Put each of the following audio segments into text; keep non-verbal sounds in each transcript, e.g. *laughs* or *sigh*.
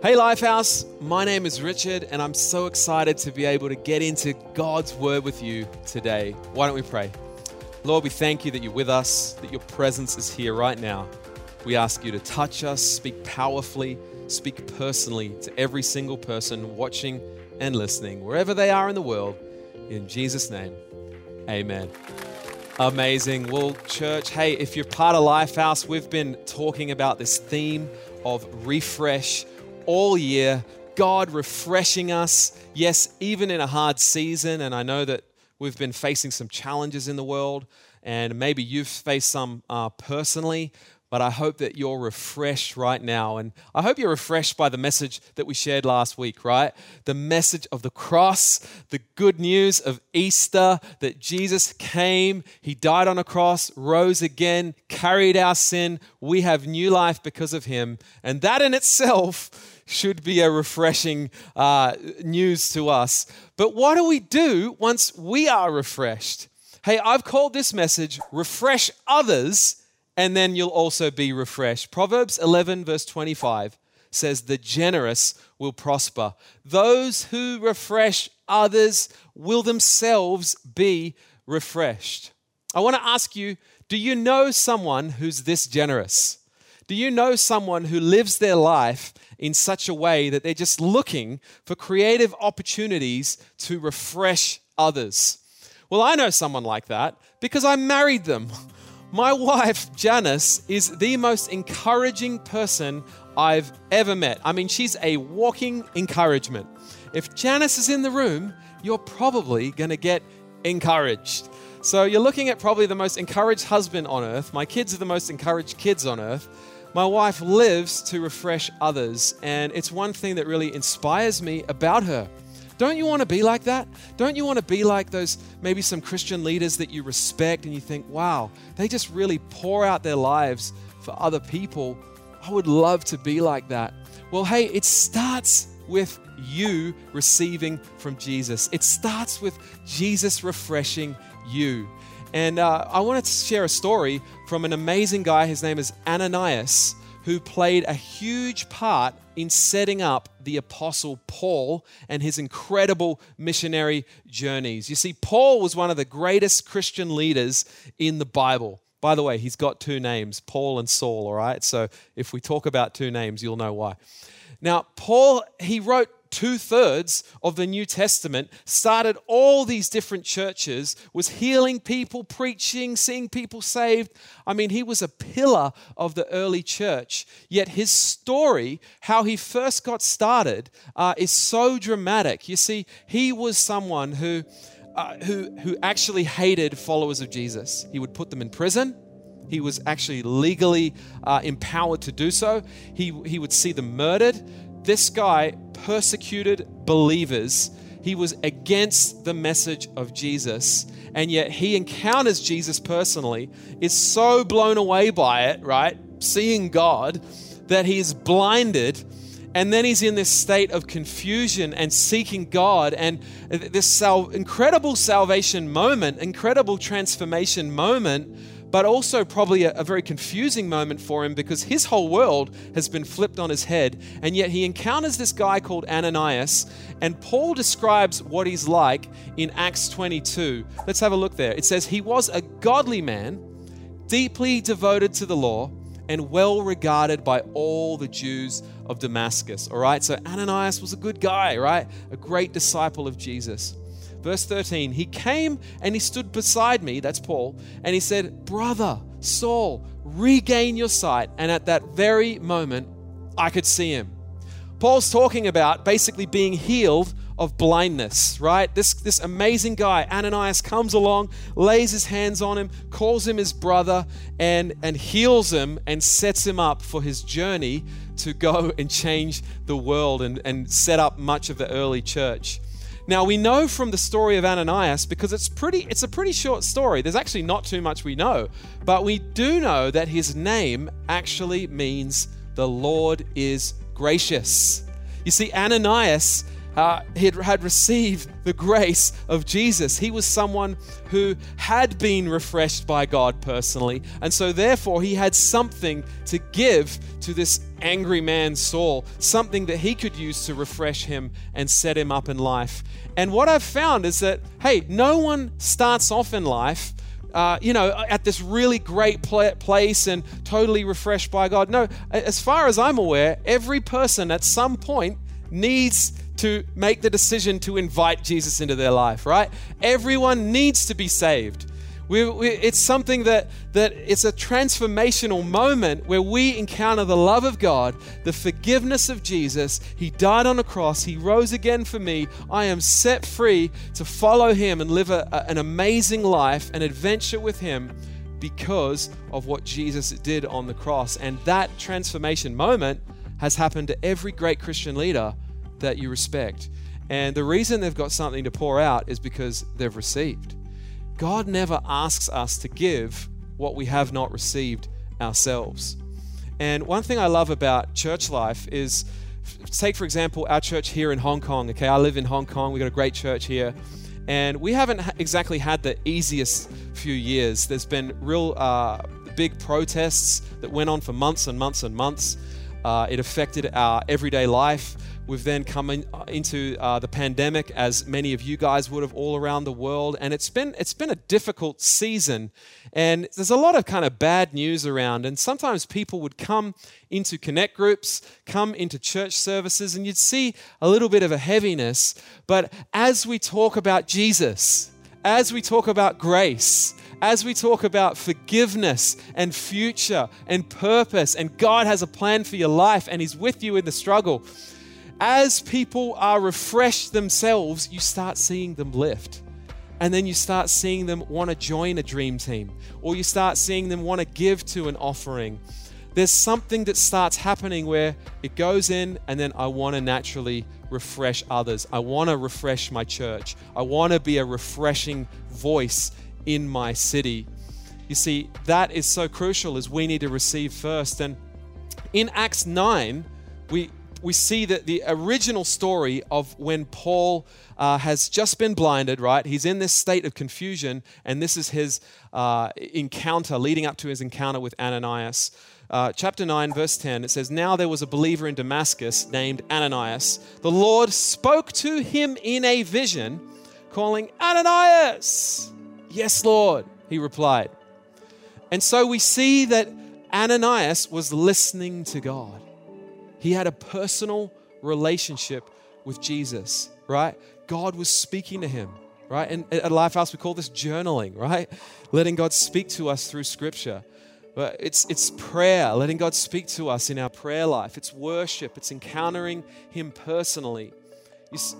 Hey, Lifehouse, my name is Richard, and I'm so excited to be able to get into God's Word with you today. Why don't we pray? Lord, we thank you that you're with us, that your presence is here right now. We ask you to touch us, speak powerfully, speak personally to every single person watching and listening, wherever they are in the world. In Jesus' name, amen. Amazing. Well, church, hey, if you're part of Lifehouse, we've been talking about this theme of refresh all year, God refreshing us. Yes, even in a hard season. And I know that we've been facing some challenges in the world, and maybe you've faced some uh, personally. But I hope that you're refreshed right now. And I hope you're refreshed by the message that we shared last week, right? The message of the cross, the good news of Easter that Jesus came, He died on a cross, rose again, carried our sin. We have new life because of Him. And that in itself should be a refreshing uh, news to us. But what do we do once we are refreshed? Hey, I've called this message Refresh Others, and then you'll also be refreshed. Proverbs 11, verse 25 says, The generous will prosper. Those who refresh others will themselves be refreshed. I want to ask you do you know someone who's this generous? Do you know someone who lives their life in such a way that they're just looking for creative opportunities to refresh others. Well, I know someone like that because I married them. My wife, Janice, is the most encouraging person I've ever met. I mean, she's a walking encouragement. If Janice is in the room, you're probably going to get encouraged. So you're looking at probably the most encouraged husband on earth. My kids are the most encouraged kids on earth. My wife lives to refresh others, and it's one thing that really inspires me about her. Don't you want to be like that? Don't you want to be like those maybe some Christian leaders that you respect and you think, wow, they just really pour out their lives for other people? I would love to be like that. Well, hey, it starts with you receiving from Jesus. It starts with Jesus refreshing you. And uh, I wanted to share a story from an amazing guy. His name is Ananias, who played a huge part in setting up the Apostle Paul and his incredible missionary journeys. You see, Paul was one of the greatest Christian leaders in the Bible. By the way, he's got two names, Paul and Saul, all right? So if we talk about two names, you'll know why. Now, Paul, he wrote two thirds of the New Testament, started all these different churches, was healing people, preaching, seeing people saved. I mean, he was a pillar of the early church. Yet his story, how he first got started, uh, is so dramatic. You see, he was someone who, uh, who, who actually hated followers of Jesus. He would put them in prison. He was actually legally uh, empowered to do so. He, he would see them murdered this guy persecuted believers. He was against the message of Jesus, and yet he encounters Jesus personally, is so blown away by it, right? Seeing God, that he's blinded and then he's in this state of confusion and seeking God and this sal- incredible salvation moment, incredible transformation moment but also probably a, a, very confusing moment for him because his whole world has been flipped on his head. And yet he encounters this guy called Ananias, and Paul describes what he's like in Acts 22. Let's have a look there. It says, He was a godly man, deeply devoted to the law, and well regarded by all the Jews of Damascus. All right, so Ananias was a good guy, right? A great disciple of Jesus. Verse 13, he came and he stood beside me, that's Paul, and he said, Brother Saul, regain your sight. And at that very moment, I could see him. Paul's talking about basically being healed of blindness, right? This, this amazing guy, Ananias, comes along, lays his hands on him, calls him his brother, and, and heals him and sets him up for his journey to go and change the world and, and set up much of the early church. Now we know from the story of Ananias because it's pretty it's a pretty short story. There's actually not too much we know, but we do know that his name actually means the Lord is gracious. You see Ananias uh, he had received the grace of Jesus. He was someone who had been refreshed by God personally, and so therefore he had something to give to this angry man Saul, something that he could use to refresh him and set him up in life. And what I've found is that, hey, no one starts off in life uh, you know, at this really great place and totally refreshed by God. No, as far as I'm aware, every person at some point needs to make the decision to invite Jesus into their life, right? Everyone needs to be saved. We, we, it's something that, that it's a transformational moment where we encounter the love of God, the forgiveness of Jesus. He died on a cross, He rose again for me. I am set free to follow Him and live a, a, an amazing life, an adventure with Him because of what Jesus did on the cross. And that transformation moment has happened to every great Christian leader that you respect. And the reason they've got something to pour out is because they've received. God never asks us to give what we have not received ourselves. And one thing I love about church life is take, for example, our church here in Hong Kong. Okay, I live in Hong Kong, we've got a great church here. And we haven't exactly had the easiest few years. There's been real uh, big protests that went on for months and months and months. Uh, it affected our everyday life. We've then come in, uh, into uh, the pandemic, as many of you guys would have all around the world, and it's been it's been a difficult season. And there's a lot of kind of bad news around, and sometimes people would come into connect groups, come into church services, and you'd see a little bit of a heaviness. But as we talk about Jesus, as we talk about grace, as we talk about forgiveness and future and purpose, and God has a plan for your life and He's with you in the struggle, as people are refreshed themselves, you start seeing them lift. And then you start seeing them want to join a dream team, or you start seeing them want to give to an offering. There's something that starts happening where it goes in, and then I want to naturally refresh others. I want to refresh my church. I want to be a refreshing voice in my city. You see, that is so crucial as we need to receive first. And in Acts 9, we we see that the original story of when Paul uh, has just been blinded, right? He's in this state of confusion, and this is his uh, encounter, leading up to his encounter with Ananias. Uh, chapter 9, verse 10, it says, Now there was a believer in Damascus named Ananias. The Lord spoke to him in a vision, calling, Ananias! Yes, Lord, he replied. And so we see that Ananias was listening to God. He had a personal relationship with Jesus, right? God was speaking to him, right? And at Lifehouse, we call this journaling, right? Letting God speak to us through scripture. But it's, it's prayer, letting God speak to us in our prayer life. It's worship, it's encountering Him personally.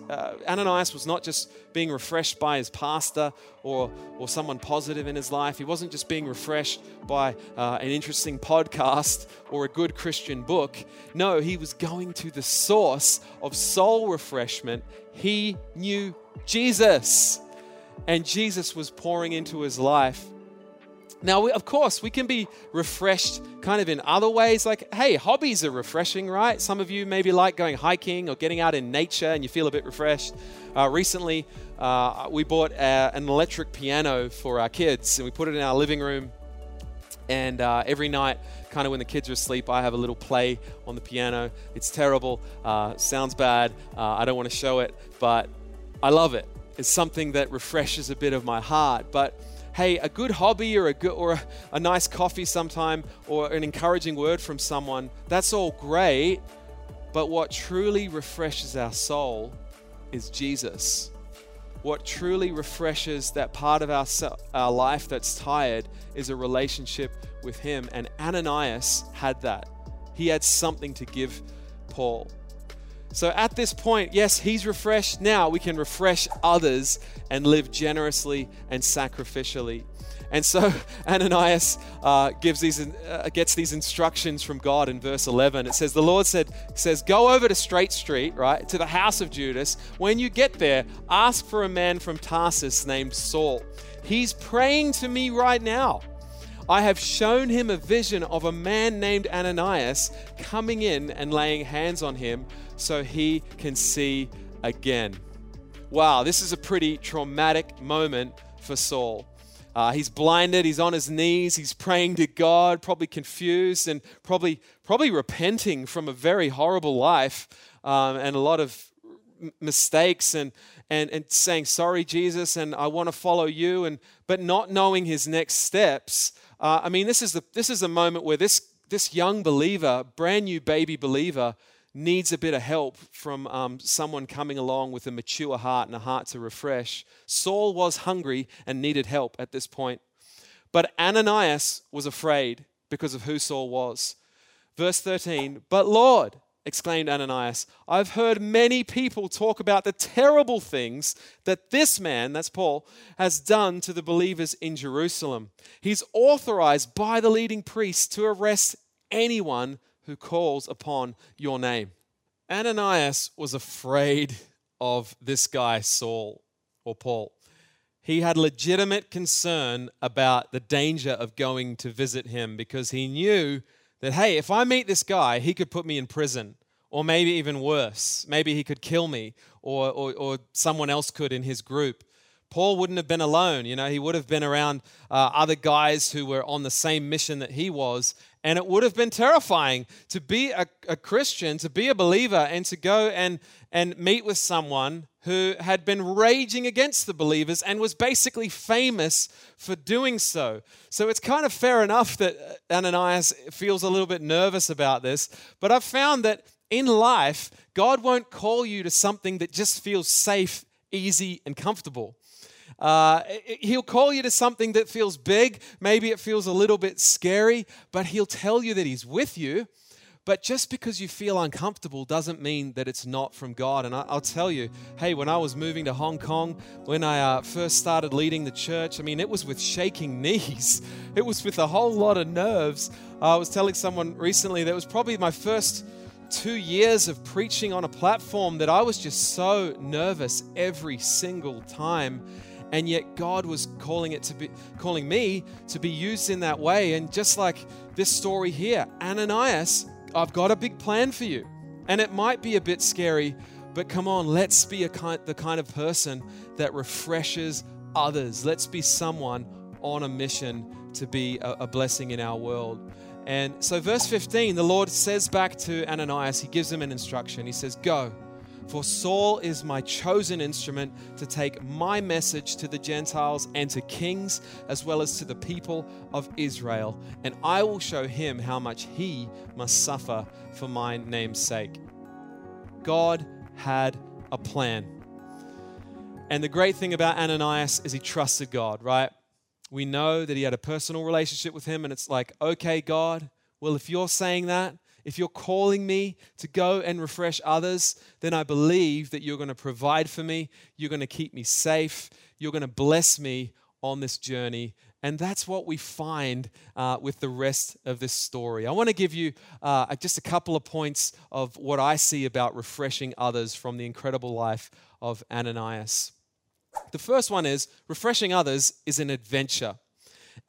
Uh, Ananias was not just being refreshed by his pastor or, or someone positive in his life. He wasn't just being refreshed by uh, an interesting podcast or a good Christian book. No, he was going to the source of soul refreshment. He knew Jesus, and Jesus was pouring into his life now, we, of course, we can be refreshed kind of in other ways. Like, hey, hobbies are refreshing, right? Some of you maybe like going hiking or getting out in nature and you feel a bit refreshed. Uh, recently, uh, we bought a, an electric piano for our kids and we put it in our living room. And uh, every night, kind of when the kids are asleep, I have a little play on the piano. It's terrible, uh, sounds bad. Uh, I don't want to show it, but I love it. It's something that refreshes a bit of my heart. But hey, a good hobby or a good, or a, a nice coffee sometime or an encouraging word from someone, that's all great. But what truly refreshes our soul is Jesus. What truly refreshes that part of our, our life that's tired is a relationship with Him. And Ananias had that. He had something to give Paul. So at this point, yes, he's refreshed. Now we can refresh others and live generously and sacrificially. And so *laughs* Ananias uh, gives these, uh, gets these instructions from God in verse 11. It says, The Lord said, says, Go over to Straight Street, right, to the house of Judas. When you get there, ask for a man from Tarsus named Saul. He's praying to me right now. I have shown him a vision of a man named Ananias coming in and laying hands on him so he can see again. Wow, this is a pretty traumatic moment for Saul. Uh, he's blinded, he's on his knees, he's praying to God, probably confused and probably, probably repenting from a very horrible life um, and a lot of mistakes and, and, and saying, Sorry, Jesus, and I want to follow you, and, but not knowing his next steps. Uh, I mean, this is, the, this is a moment where this, this young believer, brand new baby believer, needs a bit of help from um, someone coming along with a mature heart and a heart to refresh. Saul was hungry and needed help at this point. But Ananias was afraid because of who Saul was. Verse 13, but Lord, exclaimed Ananias, I've heard many people talk about the terrible things that this man, that's Paul, has done to the believers in Jerusalem. He's authorized by the leading priests to arrest anyone who calls upon your name. Ananias was afraid of this guy, Saul or Paul. He had legitimate concern about the danger of going to visit him because he knew that, hey, if I meet this guy, he could put me in prison, or maybe even worse. Maybe he could kill me, or, or, or someone else could in his group. Paul wouldn't have been alone. You know, he would have been around uh, other guys who were on the same mission that he was. And it would have been terrifying to be a, a Christian, to be a believer, and to go and, and meet with someone who had been raging against the believers and was basically famous for doing so. So it's kind of fair enough that Ananias feels a little bit nervous about this. But I've found that in life, God won't call you to something that just feels safe, easy, and comfortable. Uh, he'll call you to something that feels big. Maybe it feels a little bit scary, but he'll tell you that he's with you. But just because you feel uncomfortable doesn't mean that it's not from God. And I, will tell you, hey, when I was moving to Hong Kong, when I uh, first started leading the church, I mean, it was with shaking *laughs* knees, it was with a whole lot of nerves. I was telling someone recently that was probably my first two years of preaching on a platform that I was just so nervous every single time and yet God was calling it to be calling me to be used in that way. And just like this story here, Ananias, I've got a big plan for you. And it might be a bit scary, but come on, let's be a kind, the kind of person that refreshes others. Let's be someone on a mission to be a, a blessing in our world. And so, verse 15, the Lord says back to Ananias, he gives him an instruction. He says, Go for Saul is my chosen instrument to take my message to the Gentiles and to kings, as well as to the people of Israel, and I will show him how much he must suffer for my name's sake. God had a plan. And the great thing about Ananias is he trusted God, right? We know that he had a personal relationship with him, and it's like, okay, God, well, if you're saying that, if you're calling me to go and refresh others, then I believe that you're going to provide for me, you're going to keep me safe, you're going to bless me on this journey. And that's what we find uh, with the rest of this story. I want to give you uh, just a couple of points of what I see about refreshing others from the incredible life of Ananias. The first one is refreshing others is an adventure.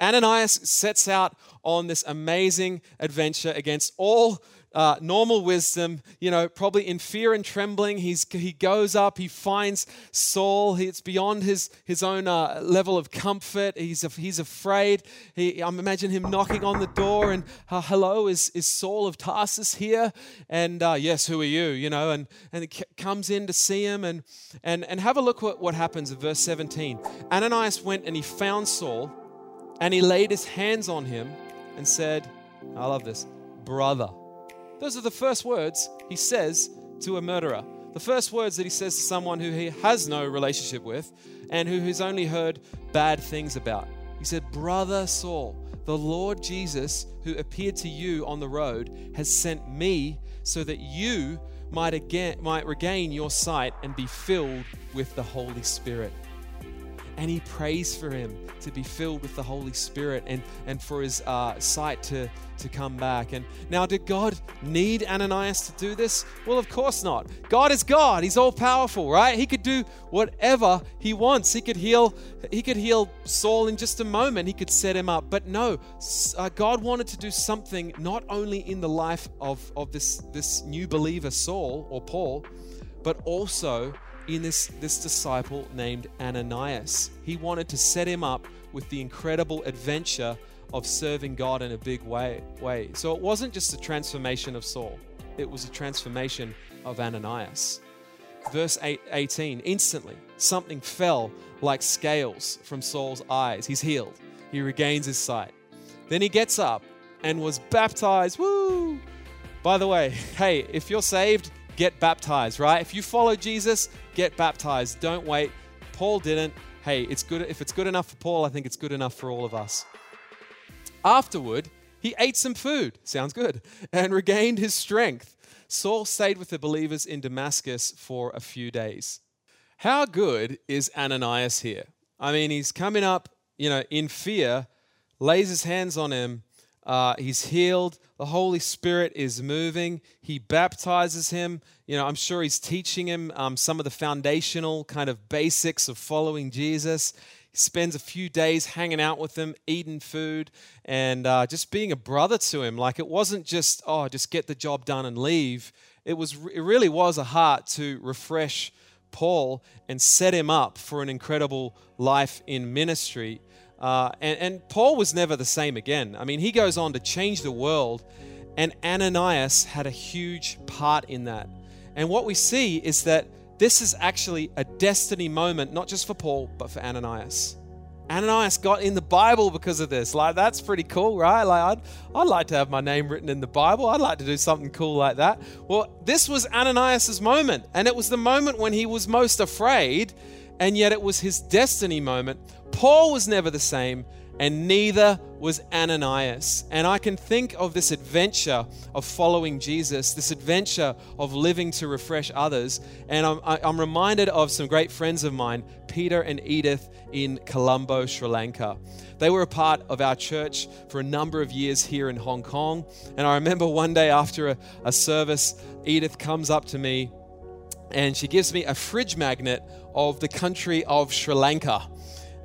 Ananias sets out on this amazing adventure against all uh, normal wisdom, you know, probably in fear and trembling. He's, he goes up, he finds Saul. He, it's beyond his, his own uh, level of comfort. He's, he's afraid. He, I imagine him knocking on the door and, uh, hello, is, is Saul of Tarsus here? And uh, yes, who are you? You know, and, and he comes in to see him. And, and, and have a look what, what happens in verse 17. Ananias went and he found Saul and he laid his hands on him and said, I love this, brother. Those are the first words he says to a murderer. The first words that he says to someone who he has no relationship with and who he's only heard bad things about. He said, Brother Saul, the Lord Jesus, who appeared to you on the road, has sent me so that you might, again, might regain your sight and be filled with the Holy Spirit and he prays for him to be filled with the Holy Spirit and, and for his uh, sight to, to come back. And now, did God need Ananias to do this? Well, of course not. God is God. He's all powerful, right? He could do whatever he wants. He could heal. He could heal Saul in just a moment. He could set him up. But no, uh, God wanted to do something not only in the life of, of this, this new believer, Saul or Paul, but also in this, this disciple named Ananias. He wanted to set him up with the incredible adventure of serving God in a big way. way. So it wasn't just a transformation of Saul, it was a transformation of Ananias. Verse 8, 18 instantly, something fell like scales from Saul's eyes. He's healed, he regains his sight. Then he gets up and was baptized. Woo! By the way, hey, if you're saved, get baptized, right? If you follow Jesus, get baptized. Don't wait. Paul didn't. Hey, it's good if it's good enough for Paul, I think it's good enough for all of us. Afterward, he ate some food, sounds good, *laughs* and regained his strength. Saul stayed with the believers in Damascus for a few days. How good is Ananias here? I mean, he's coming up, you know, in fear, lays his hands on him, uh, he's healed. The Holy Spirit is moving. He baptizes him. You know, I'm sure he's teaching him um, some of the foundational kind of basics of following Jesus. He spends a few days hanging out with him, eating food, and uh, just being a brother to him. Like it wasn't just, oh, just get the job done and leave. It, was, it really was a heart to refresh Paul and set him up for an incredible life in ministry. Uh, and, and Paul was never the same again. I mean, he goes on to change the world, and Ananias had a huge part in that. And what we see is that this is actually a destiny moment, not just for Paul, but for Ananias. Ananias got in the Bible because of this. Like, that's pretty cool, right? Like, I'd, I'd like to have my name written in the Bible. I'd like to do something cool like that. Well, this was Ananias' moment, and it was the moment when he was most afraid, and yet it was his destiny moment Paul was never the same, and neither was Ananias. And I can think of this adventure of following Jesus, this adventure of living to refresh others. And I'm, I'm reminded of some great friends of mine, Peter and Edith in Colombo, Sri Lanka. They were a part of our church for a number of years here in Hong Kong. And I remember one day after a, a service, Edith comes up to me and she gives me a fridge magnet of the country of Sri Lanka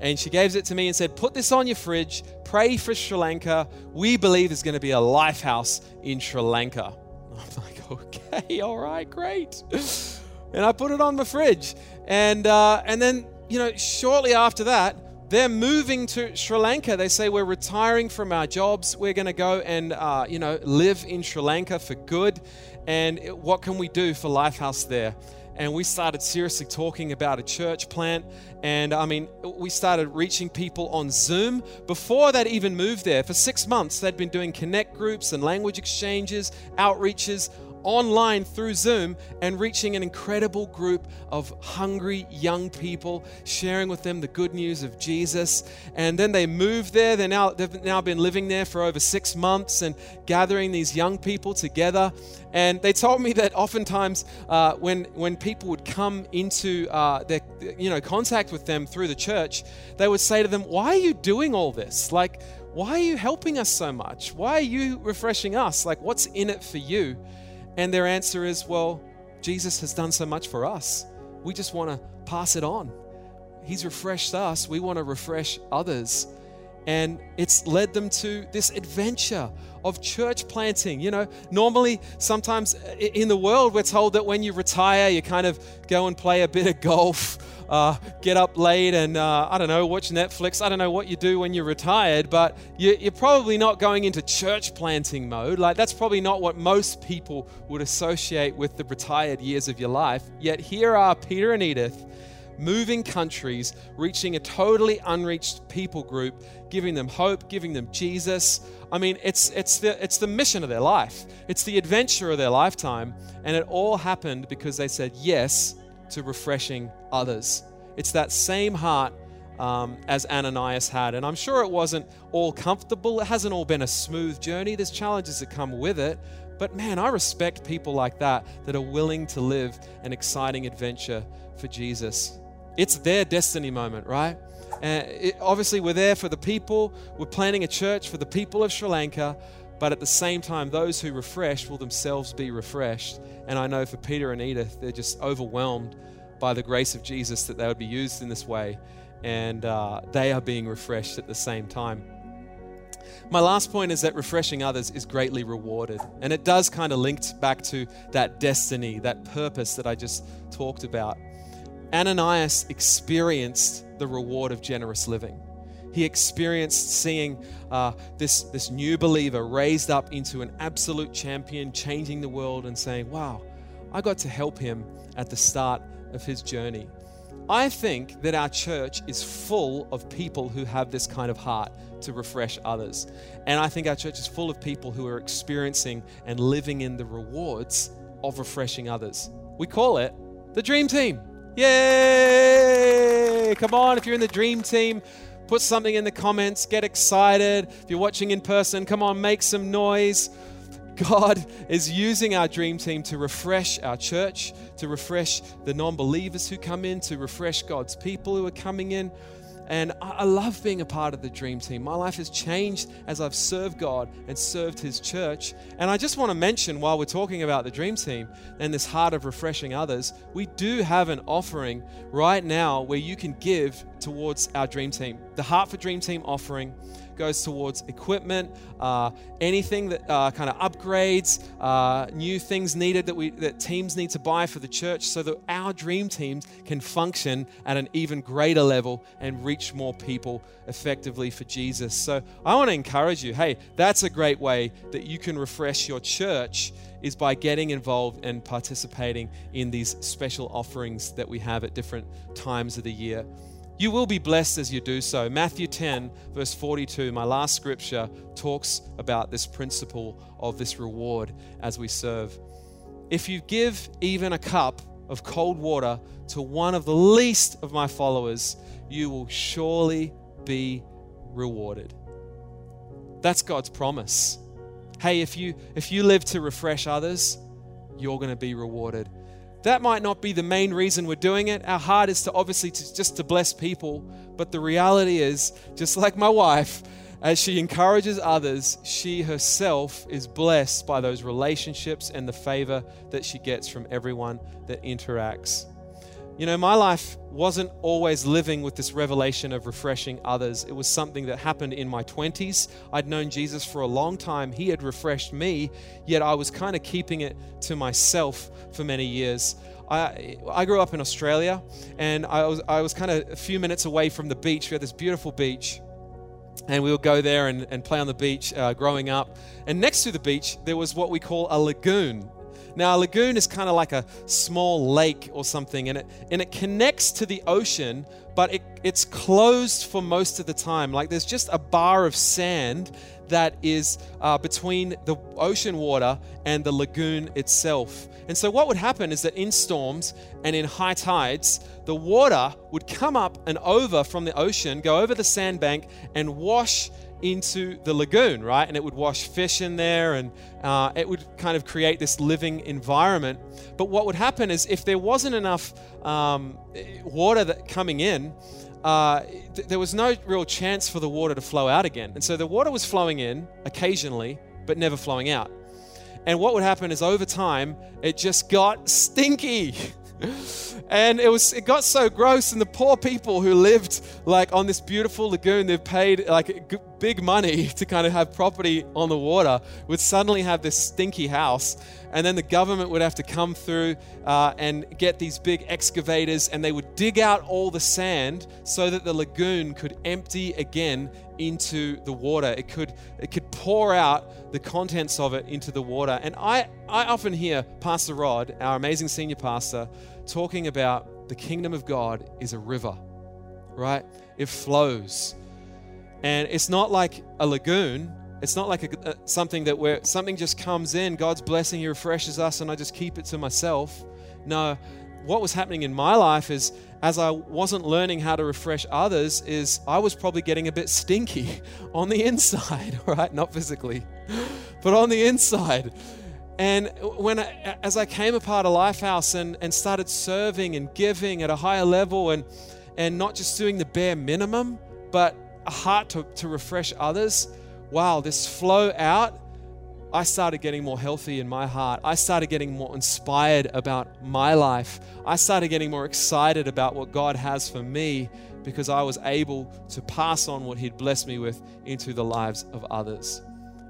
and she gave it to me and said, Put this on your fridge, pray for Sri Lanka. We believe there's going to be a Lifehouse in Sri Lanka. *laughs* I'm like, Okay, all right, great. *laughs* And I put it on the fridge. And, uh, and then, you know, shortly after that, they're moving to Sri Lanka. They say, We're retiring from our jobs. We're going to go and, uh, you know, live in Sri Lanka for good. And what can we do for Lifehouse there? and we started seriously talking about a church plant. And I mean, we started reaching people on Zoom. Before they'd even moved there, for six months, they'd been doing connect groups and language exchanges, outreaches online through Zoom and reaching an incredible group of hungry young people, sharing with them the good news of Jesus. And then they moved there. They're now, they've now been living there for over six months and gathering these young people together. And they told me that oftentimes uh, when, when people would come into uh, their you know, contact with them through the church, they would say to them, Why are you doing all this? Like, why are you helping us so much? Why are you refreshing us? Like, what's in it for you? And their answer is, well, Jesus has done so much for us. We just want to pass it on. He's refreshed us. We want to refresh others. And it's led them to this adventure of church planting. You know, normally, sometimes in the world, we're told that when you retire, you kind of go and play a bit of golf uh, get up late and, uh, I don't know, watch Netflix. I don't know what you do when you're retired, but you, you're probably not going into church planting mode. Like, that's probably not what most people would associate with the retired years of your life. Yet, here are Peter and Edith moving countries, reaching a totally unreached people group, giving them hope, giving them Jesus. I mean, it's, it's, the, it's the mission of their life, it's the adventure of their lifetime. And it all happened because they said yes to refreshing others. It's that same heart um, as Ananias had. And I'm sure it wasn't all comfortable. It hasn't all been a smooth journey. There's challenges that come with it. But man, I respect people like that that are willing to live an exciting adventure for Jesus. It's their destiny moment, right? And it, obviously, we're there for the people. We're planning a church for the people of Sri Lanka. But at the same time, those who refresh will themselves be refreshed. And I know for Peter and Edith, they're just overwhelmed by the grace of Jesus that they would be used in this way. And uh, they are being refreshed at the same time. My last point is that refreshing others is greatly rewarded. And it does kind of link back to that destiny, that purpose that I just talked about. Ananias experienced the reward of generous living. He experienced seeing uh, this, this new believer raised up into an absolute champion, changing the world, and saying, Wow, I got to help him at the start of his journey. I think that our church is full of people who have this kind of heart to refresh others. And I think our church is full of people who are experiencing and living in the rewards of refreshing others. We call it the Dream Team. Yay! Come on, if you're in the Dream Team, put something in the comments, get excited. If you're watching in person, come on, make some noise. God is using our dream team to refresh our church, to refresh the non believers who come in, to refresh God's people who are coming in. And I love being a part of the dream team. My life has changed as I've served God and served His church. And I just want to mention while we're talking about the dream team and this heart of refreshing others, we do have an offering right now where you can give towards our dream team. The Heart for Dream Team offering goes towards equipment, uh, anything that uh, kind of upgrades, uh, new things needed that we that teams need to buy for the church, so that our dream teams can function at an even greater level and reach more people effectively for Jesus. So I want to encourage you. Hey, that's a great way that you can refresh your church is by getting involved and participating in these special offerings that we have at different times of the year. You will be blessed as you do so. Matthew 10, verse 42, my last scripture, talks about this principle of this reward as we serve. If you give even a cup of cold water to one of the least of my followers, you will surely be rewarded. That's God's promise. Hey, if you if you live to refresh others, you're going to be rewarded that might not be the main reason we're doing it. Our heart is to obviously to, just to bless people, but the reality is, just like my wife, as she encourages others, she herself is blessed by those relationships and the favor that she gets from everyone that interacts. You know, my life wasn't always living with this revelation of refreshing others. It was something that happened in my 20s. I'd known Jesus for a long time. He had refreshed me, yet I was kind of keeping it to myself for many years. I, I grew up in Australia and I was, I was kind of a few minutes away from the beach. We had this beautiful beach and we would go there and, and play on the beach uh, growing up. And next to the beach, there was what we call a lagoon. Now, a lagoon is kind of like a small lake or something, and it, and it connects to the ocean, but it, it's closed for most of the time. Like there's just a bar of sand that is uh, between the ocean water and the lagoon itself. And so, what would happen is that in storms and in high tides, the water would come up and over from the ocean, go over the sandbank, and wash into the lagoon, right? And it would wash fish in there and uh, it would kind of create this living environment. But what would happen is if there wasn't enough um, water that coming in, uh, th- there was no real chance for the water to flow out again. And so the water was flowing in occasionally, but never flowing out. And what would happen is over time, it just got stinky. *laughs* and it was it got so gross and the poor people who lived like on this beautiful lagoon they've paid like big money *laughs* to kind of have property on the water would suddenly have this stinky house and then the government would have to come through uh, and get these big excavators and they would dig out all the sand so that the lagoon could empty again into the water. It could it could pour out the contents of it into the water. And i i often hear pastor rod our amazing senior pastor talking about the kingdom of god is a river right? It flows and it's not like a lagoon it's not like a, something that where something just comes in, God's blessing, He refreshes us, and I just keep it to myself. No, what was happening in my life is as I wasn't learning how to refresh others, is I was probably getting a bit stinky *laughs* on the inside, *laughs* right? Not physically, *laughs* but on the inside. And when I, as I came apart of Lifehouse and, and started serving and giving at a higher level and and not just doing the bare minimum, but a heart to, to refresh others, wow, this flow out, I started getting more healthy in my heart. I started getting more inspired about my life. I started getting more excited about what God has for me because I was able to pass on what He'd blessed me with into the lives of others.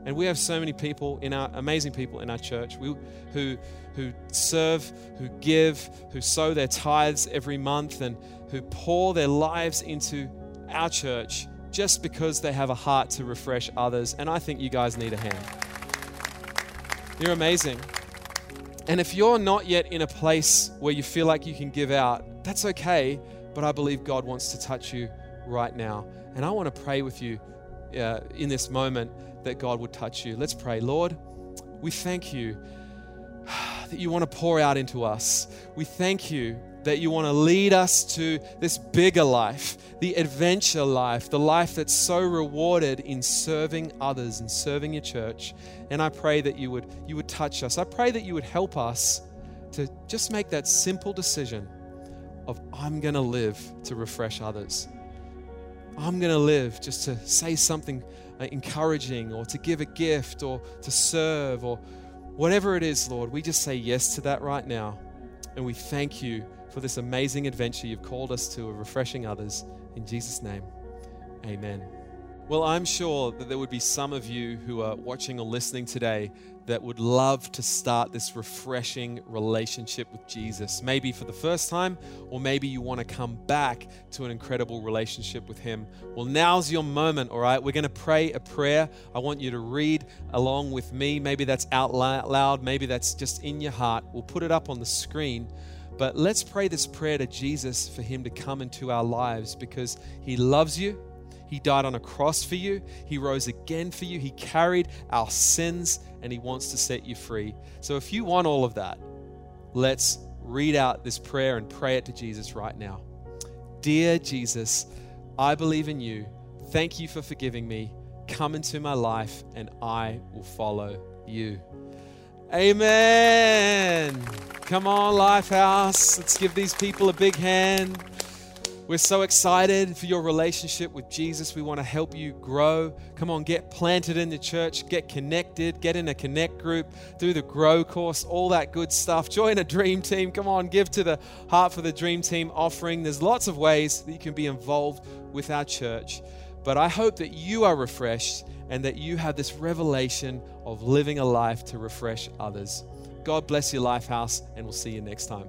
And we have so many people in our amazing people in our church we, who, who serve, who give, who sow their tithes every month, and who pour their lives into our church just because they have a heart to refresh others. And I think you guys need a hand. You're amazing. And if you're not yet in a place where you feel like you can give out, that's okay. But I believe God wants to touch you right now. And I want to pray with you uh, in this moment that God would touch you. Let's pray. Lord, we thank you *sighs* that you want to pour out into us. We thank you that you want to lead us to this bigger life, the adventure life, the life that's so rewarded in serving others and serving your church. And I pray that you would you would touch us. I pray that you would help us to just make that simple decision of I'm going to live to refresh others. I'm going to live just to say something uh, encouraging or to give a gift or to serve or whatever it is, Lord. We just say yes to that right now. And we thank you for this amazing adventure you've called us to of refreshing others. In Jesus' name, amen. Well, I'm sure that there would be some of you who are watching or listening today that would love to start this refreshing relationship with Jesus. Maybe for the first time, or maybe you want to come back to an incredible relationship with Him. Well, now's your moment, all right? We're going to pray a prayer. I want you to read along with me. Maybe that's out loud, maybe that's just in your heart. We'll put it up on the screen. But let's pray this prayer to Jesus for Him to come into our lives because He loves you. He died on a cross for you. He rose again for you. He carried our sins and He wants to set you free. So if you want all of that, let's read out this prayer and pray it to Jesus right now. Dear Jesus, I believe in you. Thank you for forgiving me. Come into my life and I will follow you. Amen. Come on, Lifehouse. Let's give these people a big hand. We're so excited for your relationship with Jesus. We want to help you grow. Come on, get planted in the church, get connected, get in a connect group, do the grow course, all that good stuff. Join a dream team. Come on, give to the Heart for the Dream Team offering. There's lots of ways that you can be involved with our church. But I hope that you are refreshed and that you have this revelation of living a life to refresh others. God bless your life house, and we'll see you next time.